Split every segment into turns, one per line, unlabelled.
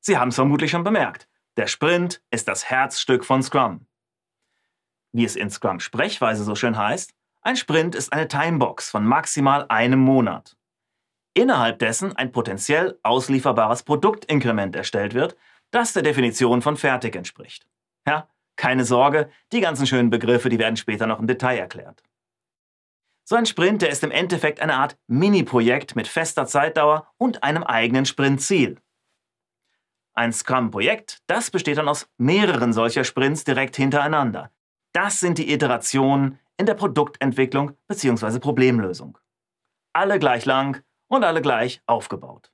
Sie haben es vermutlich schon bemerkt. Der Sprint ist das Herzstück von Scrum. Wie es in Scrum Sprechweise so schön heißt, ein Sprint ist eine Timebox von maximal einem Monat. Innerhalb dessen ein potenziell auslieferbares Produktinkrement erstellt wird, das der Definition von fertig entspricht. Ja, keine Sorge, die ganzen schönen Begriffe, die werden später noch im Detail erklärt. So ein Sprint, der ist im Endeffekt eine Art Mini-Projekt mit fester Zeitdauer und einem eigenen Sprintziel. Ein Scrum-Projekt, das besteht dann aus mehreren solcher Sprints direkt hintereinander. Das sind die Iterationen in der Produktentwicklung bzw. Problemlösung. Alle gleich lang und alle gleich aufgebaut.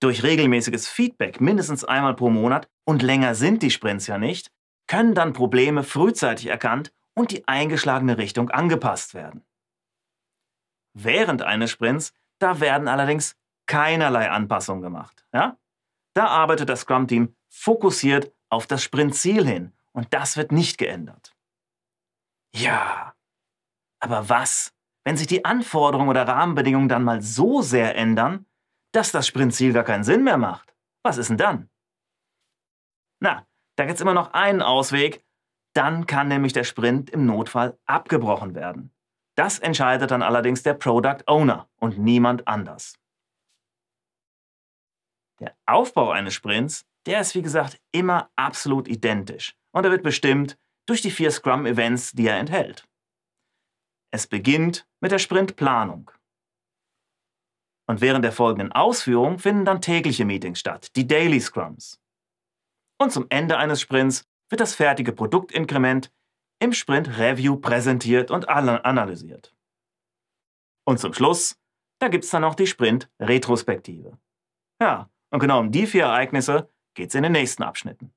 Durch regelmäßiges Feedback mindestens einmal pro Monat und länger sind die Sprints ja nicht, können dann Probleme frühzeitig erkannt und die eingeschlagene Richtung angepasst werden. Während eines Sprints, da werden allerdings keinerlei Anpassungen gemacht. Ja? Da arbeitet das Scrum-Team fokussiert auf das Sprintziel hin und das wird nicht geändert. Ja, aber was, wenn sich die Anforderungen oder Rahmenbedingungen dann mal so sehr ändern, dass das Sprintziel gar keinen Sinn mehr macht? Was ist denn dann? Na, da gibt es immer noch einen Ausweg. Dann kann nämlich der Sprint im Notfall abgebrochen werden. Das entscheidet dann allerdings der Product Owner und niemand anders. Der Aufbau eines Sprints, der ist wie gesagt immer absolut identisch und er wird bestimmt durch die vier Scrum-Events, die er enthält. Es beginnt mit der Sprintplanung. Und während der folgenden Ausführung finden dann tägliche Meetings statt, die Daily Scrums. Und zum Ende eines Sprints wird das fertige Produktinkrement im Sprint Review präsentiert und analysiert. Und zum Schluss, da gibt es dann noch die Sprint Retrospektive. Ja, und genau um die vier Ereignisse geht es in den nächsten Abschnitten.